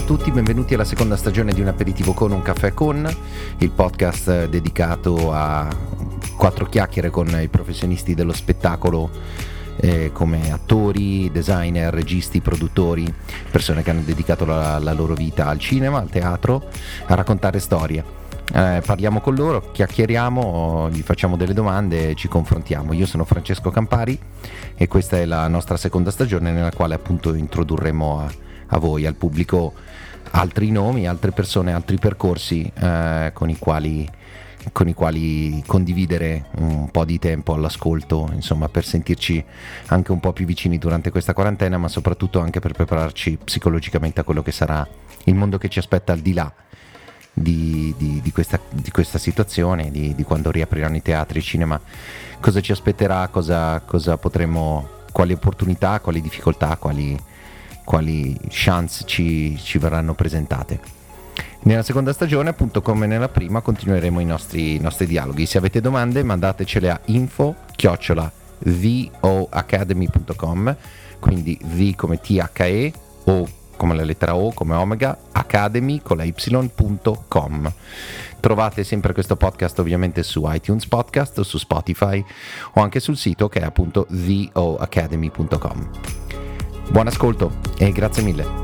tutti, benvenuti alla seconda stagione di Un aperitivo con un caffè con, il podcast dedicato a quattro chiacchiere con i professionisti dello spettacolo eh, come attori, designer, registi, produttori, persone che hanno dedicato la, la loro vita al cinema, al teatro, a raccontare storie. Eh, parliamo con loro, chiacchieriamo, gli facciamo delle domande e ci confrontiamo. Io sono Francesco Campari e questa è la nostra seconda stagione nella quale appunto introdurremo a, a voi, al pubblico, altri nomi, altre persone, altri percorsi eh, con, i quali, con i quali condividere un po' di tempo all'ascolto, insomma per sentirci anche un po' più vicini durante questa quarantena, ma soprattutto anche per prepararci psicologicamente a quello che sarà il mondo che ci aspetta al di là di, di, di, questa, di questa, situazione, di, quando riapriranno i teatri, i cinema, cosa ci aspetterà, cosa, cosa potremo, quali opportunità, quali difficoltà, quali, quali chance ci, ci, verranno presentate. Nella seconda stagione, appunto come nella prima, continueremo i nostri, i nostri dialoghi. Se avete domande, mandatecele a info chiocciola voacademy.com quindi V come THE o come la lettera O, come Omega, Academy con la y.com. Trovate sempre questo podcast ovviamente su iTunes Podcast su Spotify o anche sul sito che è appunto theoacademy.com. Buon ascolto e grazie mille.